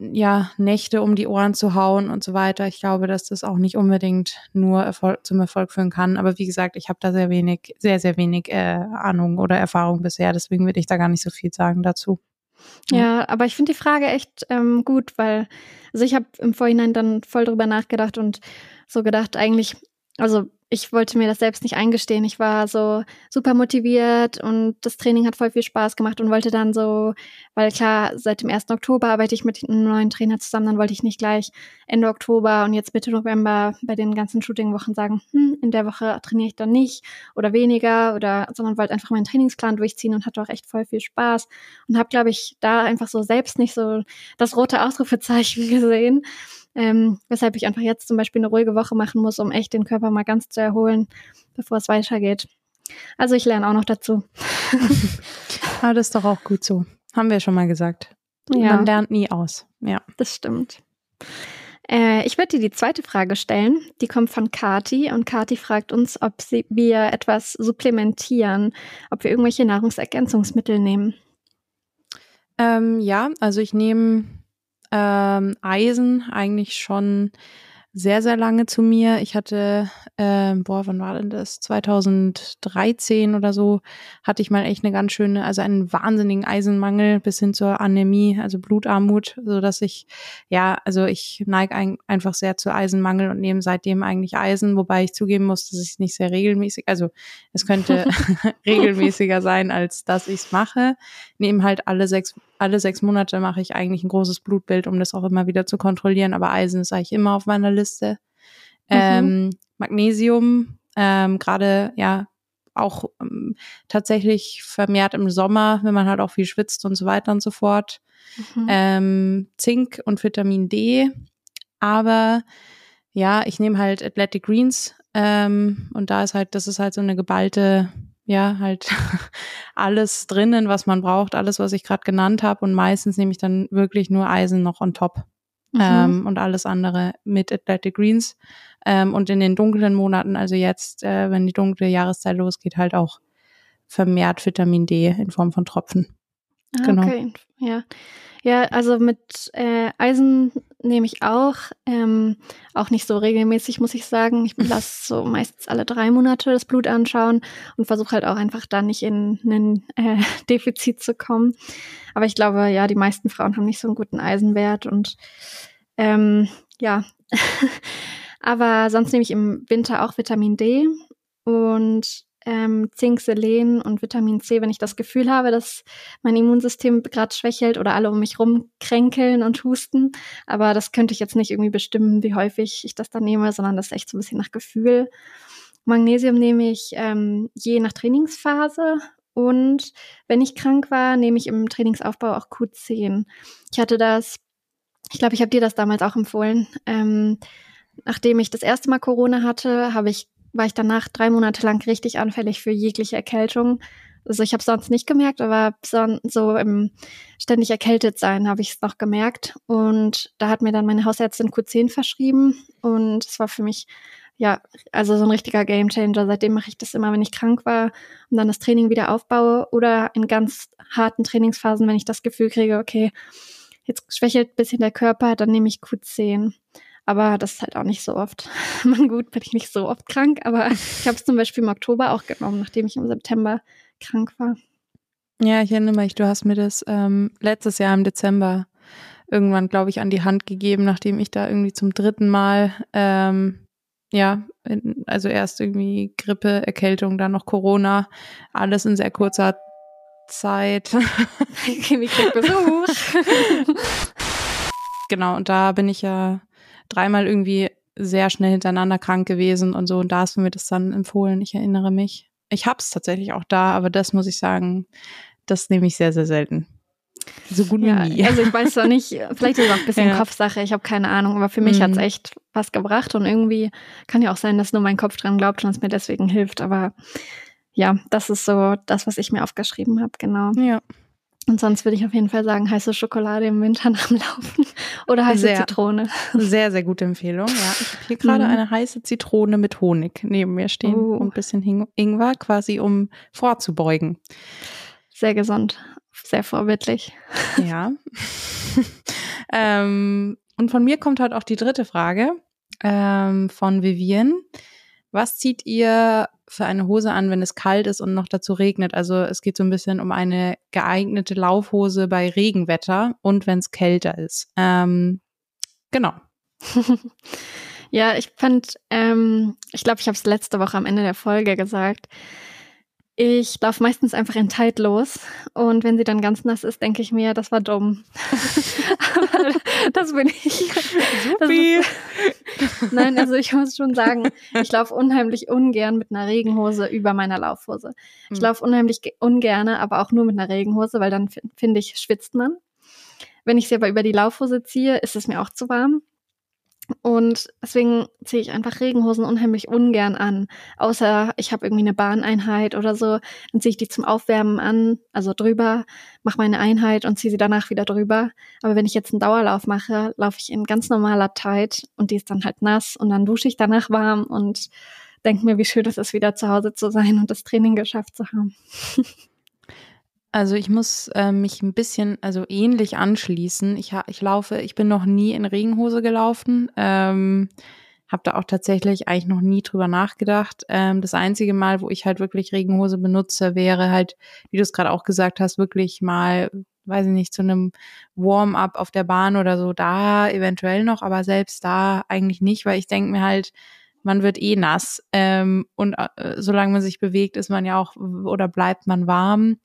ja Nächte um die Ohren zu hauen und so weiter. Ich glaube, dass das auch nicht unbedingt nur Erfolg, zum Erfolg führen kann. Aber wie gesagt, ich habe da sehr wenig, sehr, sehr wenig äh, Ahnung oder Erfahrung bisher. Deswegen würde ich da gar nicht so viel sagen dazu. Ja, aber ich finde die Frage echt ähm, gut, weil also ich habe im Vorhinein dann voll drüber nachgedacht und so gedacht, eigentlich, also ich wollte mir das selbst nicht eingestehen. Ich war so super motiviert und das Training hat voll viel Spaß gemacht und wollte dann so, weil klar, seit dem 1. Oktober arbeite ich mit einem neuen Trainer zusammen, dann wollte ich nicht gleich Ende Oktober und jetzt Mitte November bei den ganzen Shooting-Wochen sagen, hm, in der Woche trainiere ich dann nicht oder weniger oder, sondern wollte einfach meinen Trainingsplan durchziehen und hatte auch echt voll viel Spaß und habe, glaube ich, da einfach so selbst nicht so das rote Ausrufezeichen *laughs* gesehen ähm, weshalb ich einfach jetzt zum Beispiel eine ruhige Woche machen muss, um echt den Körper mal ganz zu erholen, bevor es weitergeht. Also ich lerne auch noch dazu. Aber *laughs* das ist doch auch gut so. Haben wir schon mal gesagt. Ja. Man lernt nie aus. Ja. Das stimmt. Äh, ich werde dir die zweite Frage stellen. Die kommt von Kati und Kati fragt uns, ob sie, wir etwas supplementieren, ob wir irgendwelche Nahrungsergänzungsmittel nehmen. Ähm, ja, also ich nehme ähm, Eisen eigentlich schon sehr, sehr lange zu mir. Ich hatte, äh, boah, wann war denn das? 2013 oder so, hatte ich mal echt eine ganz schöne, also einen wahnsinnigen Eisenmangel bis hin zur Anämie, also Blutarmut, so dass ich, ja, also ich neige ein, einfach sehr zu Eisenmangel und nehme seitdem eigentlich Eisen, wobei ich zugeben muss, dass ich es nicht sehr regelmäßig, also es könnte *laughs* *laughs* regelmäßiger sein, als dass ich es mache. Nehme halt alle sechs alle sechs Monate mache ich eigentlich ein großes Blutbild, um das auch immer wieder zu kontrollieren. Aber Eisen ist eigentlich immer auf meiner Liste. Mhm. Ähm, Magnesium, ähm, gerade ja auch ähm, tatsächlich vermehrt im Sommer, wenn man halt auch viel schwitzt und so weiter und so fort. Mhm. Ähm, Zink und Vitamin D. Aber ja, ich nehme halt Athletic Greens ähm, und da ist halt, das ist halt so eine geballte ja, halt *laughs* alles drinnen, was man braucht, alles, was ich gerade genannt habe. Und meistens nehme ich dann wirklich nur Eisen noch on top. Mhm. Ähm, und alles andere mit Athletic Greens. Ähm, und in den dunklen Monaten, also jetzt, äh, wenn die dunkle Jahreszeit losgeht, halt auch vermehrt Vitamin D in Form von Tropfen. Ah, genau. Okay, ja. Ja, also mit äh, Eisen nehme ich auch. Ähm, auch nicht so regelmäßig, muss ich sagen. Ich *laughs* lasse so meistens alle drei Monate das Blut anschauen und versuche halt auch einfach da nicht in ein äh, *laughs* Defizit zu kommen. Aber ich glaube, ja, die meisten Frauen haben nicht so einen guten Eisenwert und ähm, ja. *laughs* Aber sonst nehme ich im Winter auch Vitamin D und ähm, Zink, Selen und Vitamin C, wenn ich das Gefühl habe, dass mein Immunsystem gerade schwächelt oder alle um mich rumkränkeln und husten. Aber das könnte ich jetzt nicht irgendwie bestimmen, wie häufig ich das dann nehme, sondern das ist echt so ein bisschen nach Gefühl. Magnesium nehme ich ähm, je nach Trainingsphase und wenn ich krank war, nehme ich im Trainingsaufbau auch Q10. Ich hatte das, ich glaube, ich habe dir das damals auch empfohlen. Ähm, nachdem ich das erste Mal Corona hatte, habe ich war ich danach drei Monate lang richtig anfällig für jegliche Erkältung. Also ich habe sonst nicht gemerkt, aber so im ständig erkältet sein habe ich es noch gemerkt. Und da hat mir dann meine Hausärztin Q10 verschrieben und es war für mich ja, also so ein richtiger Gamechanger. Seitdem mache ich das immer, wenn ich krank war und dann das Training wieder aufbaue oder in ganz harten Trainingsphasen, wenn ich das Gefühl kriege, okay, jetzt schwächelt ein bisschen der Körper, dann nehme ich Q10. Aber das ist halt auch nicht so oft. *laughs* Man gut, bin ich nicht so oft krank, aber ich habe es zum Beispiel im Oktober auch genommen, nachdem ich im September krank war. Ja, ich erinnere mich, du hast mir das ähm, letztes Jahr im Dezember irgendwann, glaube ich, an die Hand gegeben, nachdem ich da irgendwie zum dritten Mal, ähm, ja, in, also erst irgendwie Grippe, Erkältung, dann noch Corona, alles in sehr kurzer Zeit. Kimi kriegt Besuch. genau, und da bin ich ja dreimal irgendwie sehr schnell hintereinander krank gewesen und so. Und da hast du mir das dann empfohlen. Ich erinnere mich. Ich habe es tatsächlich auch da, aber das muss ich sagen, das nehme ich sehr, sehr selten. So gut ja, wie nie. Also ich weiß doch nicht, *laughs* vielleicht ist es auch ein bisschen Ja. Kopfsache, ich habe keine Ahnung, aber für mich Mhm. hat's echt was gebracht und irgendwie kann ja auch sein, dass nur mein Kopf dran glaubt und es mir deswegen hilft, aber ja, das ist so das, was ich mir aufgeschrieben habe, genau. Ja. Und sonst würde ich auf jeden Fall sagen, heiße Schokolade im Winter nach dem Laufen *laughs* oder heiße Sehr. Zitrone. Sehr, sehr gute Empfehlung. Ja, ich habe hier gerade Mhm. eine heiße Zitrone mit Honig neben mir stehen Oh. und ein bisschen Ingwer, quasi um vorzubeugen. Sehr gesund, sehr vorbildlich. *laughs* Ja. *laughs* ähm, und von mir kommt heute auch die dritte Frage ähm, von Vivian. Was zieht ihr für eine Hose an, wenn es kalt ist und noch dazu regnet? Also es geht so ein bisschen um eine geeignete Laufhose bei Regenwetter und wenn es kälter ist. Ähm, genau. *laughs* ja, ich fand, ähm, ich glaube, ich habe es letzte Woche am Ende der Folge gesagt. Ich laufe meistens einfach in Tight los und wenn sie dann ganz nass ist, denke ich mir, das war dumm. *laughs* Aber das bin ich. Das ist, nein, also ich muss schon sagen, ich laufe unheimlich ungern mit einer Regenhose über meiner Laufhose. Ich Hm. laufe unheimlich ge- ungerne, aber auch nur mit einer Regenhose, weil dann fin- finde ich, schwitzt man. Wenn ich sie aber über die Laufhose ziehe, ist es mir auch zu warm. Und deswegen ziehe ich einfach Regenhosen unheimlich ungern an. Außer ich habe irgendwie eine Bahneinheit oder so, dann ziehe ich die zum Aufwärmen an, also drüber, mache meine Einheit und ziehe sie danach wieder drüber. Aber wenn ich jetzt einen Dauerlauf mache, laufe ich in ganz normaler Tight und die ist dann halt nass und dann dusche ich danach warm und denke mir, wie schön es ist, wieder zu Hause zu sein und das Training geschafft zu haben. *laughs* Also ich muss äh, mich ein bisschen, also ähnlich anschließen. Ich, ich laufe, ich bin noch nie in Regenhose gelaufen. Ähm, habe da auch tatsächlich eigentlich noch nie drüber nachgedacht. Ähm, das einzige Mal, wo ich halt wirklich Regenhose benutze, wäre halt, wie du es gerade auch gesagt hast, wirklich mal, weiß ich nicht, zu einem Warm-up auf der Bahn oder so, da eventuell noch, aber selbst da eigentlich nicht, weil ich denke mir halt, man wird eh nass ähm, und äh, solange man sich bewegt, ist man ja auch oder bleibt man warm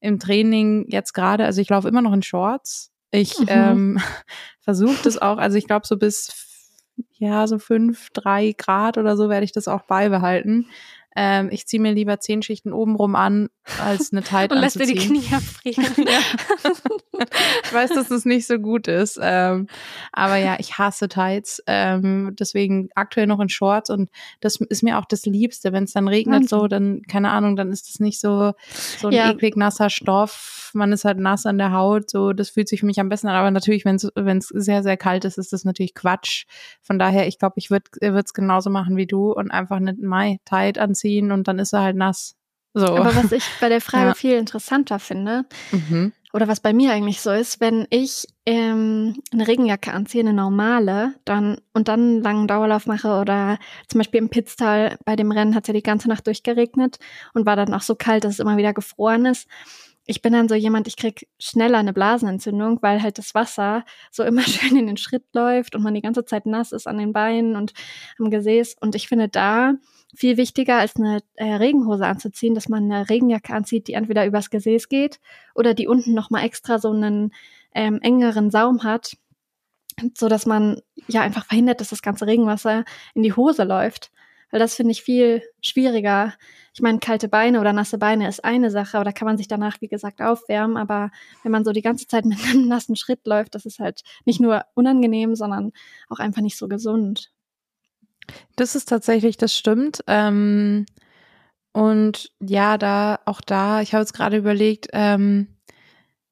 im Training jetzt gerade, also ich laufe immer noch in Shorts. Ich Mhm. ähm, *laughs* versuche das auch, also ich glaube so bis ja so fünf, drei Grad oder so werde ich das auch beibehalten. Ähm, ich ziehe mir lieber zehn Schichten obenrum an, als eine *laughs* Tight Und lässt dir die. Knie erfrieren. Ja. *laughs* ich weiß, dass das nicht so gut ist. Ähm, aber ja, ich hasse Tights. Ähm, deswegen aktuell noch in Shorts und das ist mir auch das Liebste. Wenn es dann regnet, so, dann, keine Ahnung, dann ist das nicht so, so ein Ja. eklig nasser Stoff. Man ist halt nass an der Haut. So, das fühlt sich für mich am besten an. Aber natürlich, wenn es sehr, sehr kalt ist, ist das natürlich Quatsch. Von daher, ich glaube, ich würde es genauso machen wie du und einfach eine Mai Tight anziehen und dann ist er halt nass. So. Aber was ich bei der *laughs* Frage Ja. viel interessanter finde, mhm. oder was bei mir eigentlich so ist, wenn ich ähm, eine Regenjacke anziehe, eine normale, dann und dann einen langen Dauerlauf mache oder zum Beispiel im Pitztal bei dem Rennen hat es ja die ganze Nacht durchgeregnet und war dann auch so kalt, dass es immer wieder gefroren ist. Ich bin dann so jemand, ich krieg schneller eine Blasenentzündung, weil halt das Wasser so immer *laughs* schön in den Schritt läuft und man die ganze Zeit nass ist an den Beinen und am Gesäß. Und ich finde da viel wichtiger als eine äh, Regenhose anzuziehen, dass man eine Regenjacke anzieht, die entweder übers Gesäß geht oder die unten noch mal extra so einen ähm, engeren Saum hat, so dass man ja einfach verhindert, dass das ganze Regenwasser in die Hose läuft. Weil das finde ich viel schwieriger. Ich meine, kalte Beine oder nasse Beine ist eine Sache, aber da kann man sich danach, wie gesagt, aufwärmen. Aber wenn man so die ganze Zeit *laughs* mit einem nassen Schritt läuft, das ist halt nicht nur unangenehm, sondern auch einfach nicht so gesund. Das ist tatsächlich, das stimmt. Ähm, und ja, da, auch da, ich habe jetzt gerade überlegt, ähm,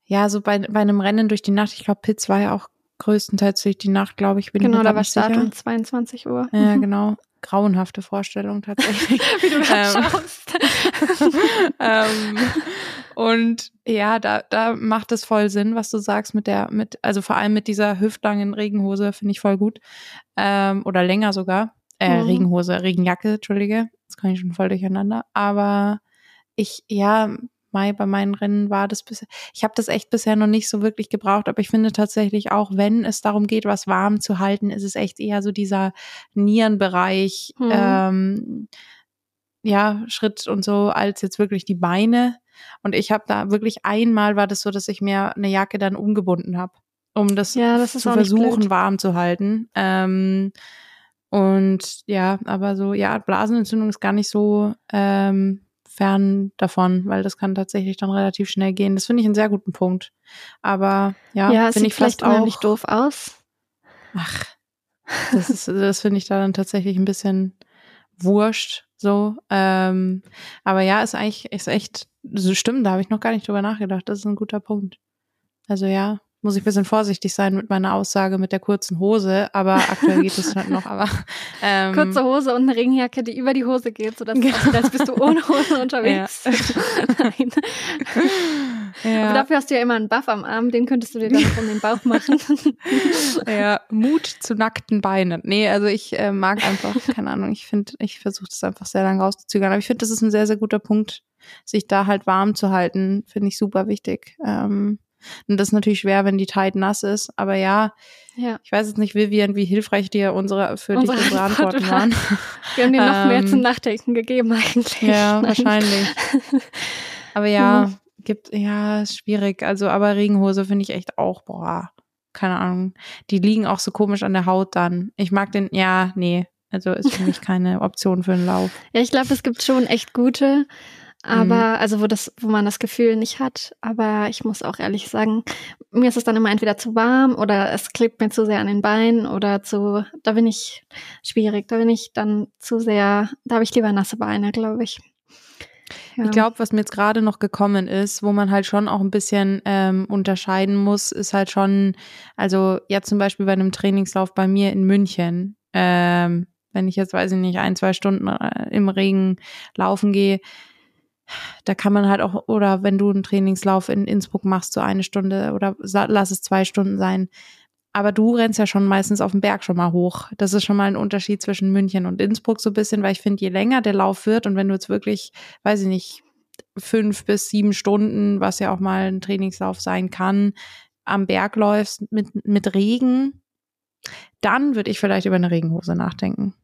ja, so bei, bei einem Rennen durch die Nacht, ich glaube, Pitts war ja auch größtenteils durch die Nacht, glaube ich, bin genau, da war Start sicher. um 22 Uhr. Ja, *laughs* genau. Grauenhafte Vorstellung tatsächlich. *laughs* Wie du da Ähm. schaust. *laughs* ähm, und ja, da, da macht es voll Sinn, was du sagst mit der, mit, also vor allem mit dieser hüftlangen Regenhose finde ich voll gut. Ähm, oder länger sogar. Äh, Mhm. Regenhose, Regenjacke, Entschuldige. Das kann ich schon voll durcheinander. Aber ich, ja, Mai, bei meinen Rennen war das bisher, ich habe das echt bisher noch nicht so wirklich gebraucht, aber ich finde tatsächlich auch, wenn es darum geht, was warm zu halten, ist es echt eher so dieser Nierenbereich, Mhm. ähm, ja, Schritt und so, als jetzt wirklich die Beine. Und ich habe da wirklich einmal war das so, dass ich mir eine Jacke dann umgebunden habe, um das, Ja, das ist zu versuchen, warm zu halten. Ähm, Und ja, aber so, ja, Blasenentzündung ist gar nicht so ähm, fern davon, weil das kann tatsächlich dann relativ schnell gehen. Das finde ich einen sehr guten Punkt. Aber ja, Ja, finde ich vielleicht auch. nicht doof aus. Ach, das ist, das finde ich da dann tatsächlich ein bisschen wurscht. So, ähm, aber ja, ist eigentlich, ist echt, so stimmt, da habe ich noch gar nicht drüber nachgedacht. Das ist ein guter Punkt. Also ja, muss ich ein bisschen vorsichtig sein mit meiner Aussage mit der kurzen Hose, aber aktuell geht es halt noch, aber *laughs* ähm, Kurze Hose und eine Regenjacke, die über die Hose geht, sodass es aussieht, als bist du ohne Hose unterwegs. *laughs* Nein. ja. Aber dafür hast du ja immer einen Buff am Arm, den könntest du dir dann um den Bauch machen. *laughs* Ja, Mut zu nackten Beinen. Nee, also ich äh, mag einfach, keine Ahnung, ich finde, ich versuche das einfach sehr lang rauszuzögern. Aber ich finde, das ist ein sehr, sehr guter Punkt, sich da halt warm zu halten. Finde ich super wichtig. Ähm, und das ist natürlich schwer, wenn die Tide nass ist. Aber ja, ja. ich weiß jetzt nicht, Vivian, wie hilfreich dir unsere, für Unsere dich unsere Antwort Antworten war. waren. Wir haben dir noch mehr Ähm, zum Nachdenken gegeben eigentlich. Ja, Nein. wahrscheinlich. Aber ja, gibt, ja, ist schwierig. Also, aber Regenhose finde ich echt auch, boah, keine Ahnung. Die liegen auch so komisch an der Haut dann. Ich mag den, ja, nee. Also ist für mich keine Option für einen Lauf. Ja, ich glaube, es gibt schon echt gute, aber Mhm. also wo das, wo man das Gefühl nicht hat. Aber ich muss auch ehrlich sagen, mir ist es dann immer entweder zu warm oder es klebt mir zu sehr an den Beinen oder zu, da bin ich schwierig, da bin ich dann zu sehr, da habe ich lieber nasse Beine, glaube ich. Ja. Ich glaube, was mir jetzt gerade noch gekommen ist, wo man halt schon auch ein bisschen ähm, unterscheiden muss, ist halt schon, also jetzt zum Beispiel bei einem Trainingslauf bei mir in München, ähm, wenn ich jetzt, weiß ich nicht, ein, zwei Stunden äh, im Regen laufen gehe, da kann man halt auch, oder wenn du einen Trainingslauf in Innsbruck machst, so eine Stunde oder lass es zwei Stunden sein. Aber du rennst ja schon meistens auf dem Berg schon mal hoch. Das ist schon mal ein Unterschied zwischen München und Innsbruck so ein bisschen, weil ich finde, je länger der Lauf wird und wenn du jetzt wirklich, weiß ich nicht, fünf bis sieben Stunden, was ja auch mal ein Trainingslauf sein kann, am Berg läufst mit, mit Regen, dann würde ich vielleicht über eine Regenhose nachdenken.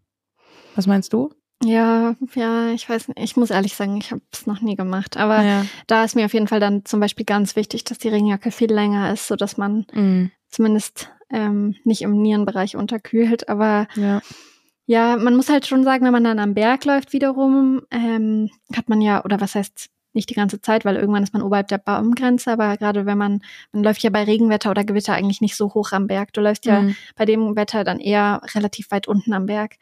Was meinst du? Ja, ja, ich weiß nicht. Ich muss ehrlich sagen, ich habe es noch nie gemacht. Aber ja. da ist mir auf jeden Fall dann zum Beispiel ganz wichtig, dass die Regenjacke viel länger ist, so dass man Mm, zumindest ähm, nicht im Nierenbereich unterkühlt. Aber ja. ja, man muss halt schon sagen, wenn man dann am Berg läuft wiederum, ähm, hat man ja, oder was heißt nicht die ganze Zeit, weil irgendwann ist man oberhalb der Baumgrenze, aber gerade wenn man, man läuft ja bei Regenwetter oder Gewitter eigentlich nicht so hoch am Berg. Du läufst ja Mm, bei dem Wetter dann eher relativ weit unten am Berg.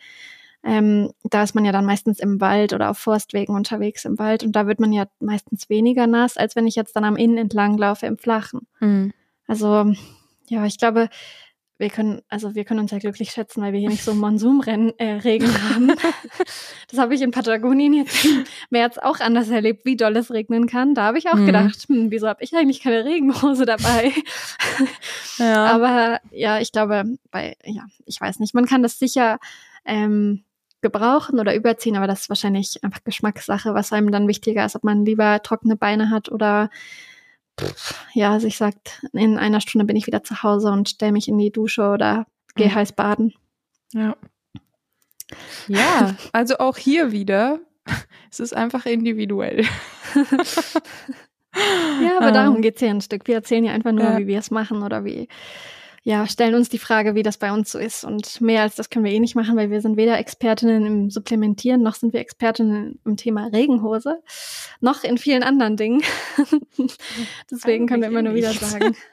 Ähm, da ist man ja dann meistens im Wald oder auf Forstwegen unterwegs im Wald und da wird man ja meistens weniger nass, als wenn ich jetzt dann am Innen entlang laufe im Flachen. mm. Also ja, ich glaube, wir können, also wir können uns ja glücklich schätzen, weil wir hier nicht so Monsunregen äh, haben. *laughs* das habe ich in Patagonien jetzt im März auch anders erlebt, wie doll es regnen kann. Da habe ich auch Mhm. gedacht, hm, wieso habe ich eigentlich keine Regenhose dabei? Ja. Aber ja, ich glaube, bei, ja, ich weiß nicht, man kann das sicher ähm, gebrauchen oder überziehen, aber das ist wahrscheinlich einfach Geschmackssache, was einem dann wichtiger ist, ob man lieber trockene Beine hat oder ja, sich sagt, in einer Stunde bin ich wieder zu Hause und stelle mich in die Dusche oder gehe Mhm. heiß baden. Ja. Ja, *laughs* also auch hier wieder, *laughs* es ist einfach individuell. *laughs* Ja, aber Ähm, darum geht's ja ein Stück. Wir erzählen ja einfach nur, Ja. wie wir es machen oder wie, ja, stellen uns die Frage, wie das bei uns so ist. Und mehr als das können wir eh nicht machen, weil wir sind weder Expertinnen im Supplementieren, noch sind wir Expertinnen im Thema Regenhose, noch in vielen anderen Dingen. *laughs* Deswegen können wir immer nur wieder sagen. *laughs*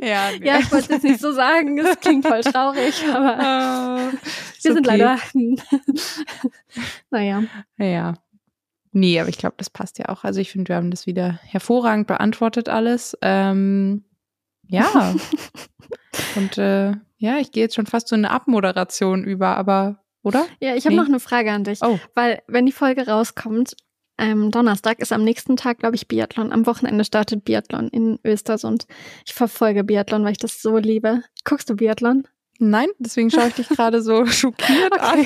Ja, *laughs* Ja, ich wollte es nicht so sagen, es klingt voll traurig, aber Äh, wir sind okay. leider, naja. Ja. Nee, aber ich glaube, das passt ja auch. Also ich finde, wir haben das wieder hervorragend beantwortet alles. Ähm, ja. *laughs* Und äh, ja, ich gehe jetzt schon fast so eine Abmoderation über, aber, oder? Ja, ich habe Nee. noch eine Frage an dich. Oh. Weil, wenn die Folge rauskommt, ähm, Donnerstag ist am nächsten Tag, glaube ich, Biathlon. Am Wochenende startet Biathlon in Östersund. Ich verfolge Biathlon, weil ich das so liebe. Guckst du Biathlon? Nein, deswegen schaue ich dich gerade so *laughs* schockiert an.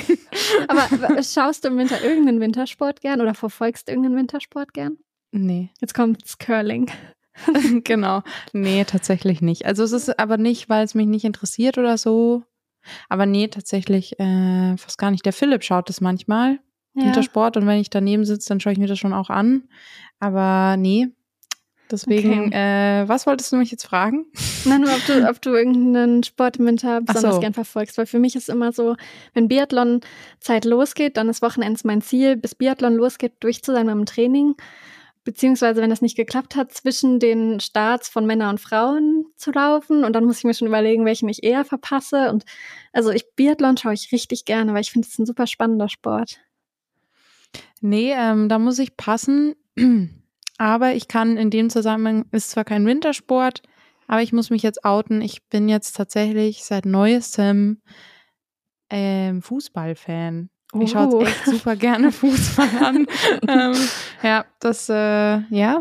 Aber schaust du im Winter irgendeinen Wintersport gern oder verfolgst irgendeinen Wintersport gern? Nee, Jetzt kommt's Curling. *laughs* genau. Nee, tatsächlich nicht. Also es ist aber nicht, weil es mich nicht interessiert oder so. Aber nee, tatsächlich äh, fast gar nicht. Der Philipp schaut das manchmal. Ja. Wintersport und wenn ich daneben sitze, dann schaue ich mir das schon auch an. Aber nee, Deswegen, Okay. äh, was wolltest du mich jetzt fragen? Nein, nur ob du, ob du irgendeinen Sport im Winter besonders so. gern verfolgst. Weil für mich ist immer so, wenn Biathlon-Zeit losgeht, dann ist Wochenends mein Ziel, bis Biathlon losgeht, durch zu sein beim Training. Beziehungsweise, wenn das nicht geklappt hat, zwischen den Starts von Männern und Frauen zu laufen. Und dann muss ich mir schon überlegen, welchen ich eher verpasse. Und also ich Biathlon schaue ich richtig gerne, weil ich finde es ein super spannender Sport. Nee, ähm, da muss ich passen. *clears throat* Aber ich kann in dem Zusammenhang, ist zwar kein Wintersport, aber ich muss mich jetzt outen. Ich bin jetzt tatsächlich seit neuestem ähm, Fußballfan. Ich schaue Oh. echt super gerne *laughs* Fußball an. ähm, ja, das, äh, ja.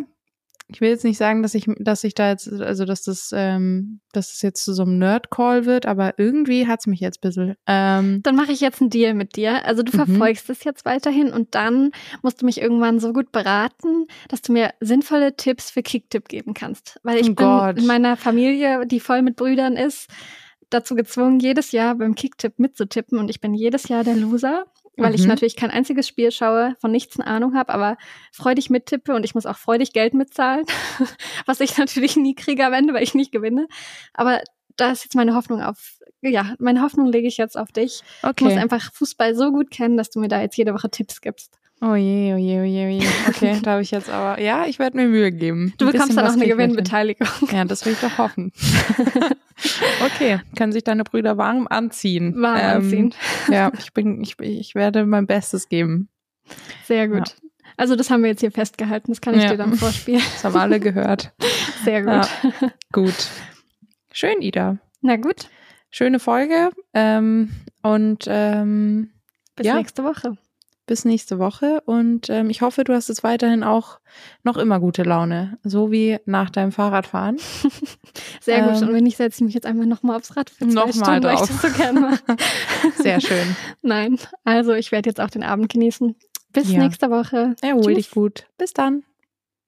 Ich will jetzt nicht sagen, dass ich, dass ich da jetzt, also dass das, ähm, dass es jetzt zu so einem Nerd-Call wird, aber irgendwie hat's mich jetzt ein bisschen. Ähm, Dann mache ich jetzt einen Deal mit dir. Also du Mhm. verfolgst es jetzt weiterhin und dann musst du mich irgendwann so gut beraten, dass du mir sinnvolle Tipps für Kicktipp geben kannst. Weil ich Oh bin Gott. in meiner Familie, die voll mit Brüdern ist, dazu gezwungen, jedes Jahr beim Kicktipp mitzutippen und ich bin jedes Jahr der Loser. Weil ich Mhm. natürlich kein einziges Spiel schaue, von nichts eine Ahnung habe, aber freudig mittippe und ich muss auch freudig Geld mitzahlen, *laughs* was ich natürlich nie kriege am Ende, weil ich nicht gewinne. Aber da ist jetzt meine Hoffnung auf, ja, meine Hoffnung lege ich jetzt auf dich. Ich muss okay. einfach Fußball so gut kennen, dass du mir da jetzt jede Woche Tipps gibst. Oh je, oh je, oh je, oh je. Okay, da habe ich jetzt aber, ja, ich werde mir Mühe geben. Du bekommst dann auch eine. Gewinnbeteiligung. Ja, das will ich doch hoffen. *laughs* okay, können sich deine Brüder warm anziehen. Warm anziehen. *laughs* Ja, ich bin, ich, ich werde mein Bestes geben. Sehr gut. Also das haben wir jetzt hier festgehalten. Das kann ich Ja. dir dann vorspielen. Das haben alle gehört. *laughs* Sehr gut. Gut. Schön, Ida. Na gut, Schöne Folge. Ähm, und ähm, bis Ja. nächste Woche. Bis nächste Woche. Und ähm, ich hoffe, du hast jetzt weiterhin auch noch immer gute Laune. So wie nach deinem Fahrradfahren. *laughs* Sehr gut. Ähm, Und wenn nicht, setze ich mich jetzt einfach nochmal aufs Rad für zwei Nochmal Stunden, weil ich drauf. das so gerne mache. *laughs* Sehr schön. *laughs* Nein, also ich werde jetzt auch den Abend genießen. Bis Ja. nächste Woche. Erhol Tschüss. dich gut. Bis dann.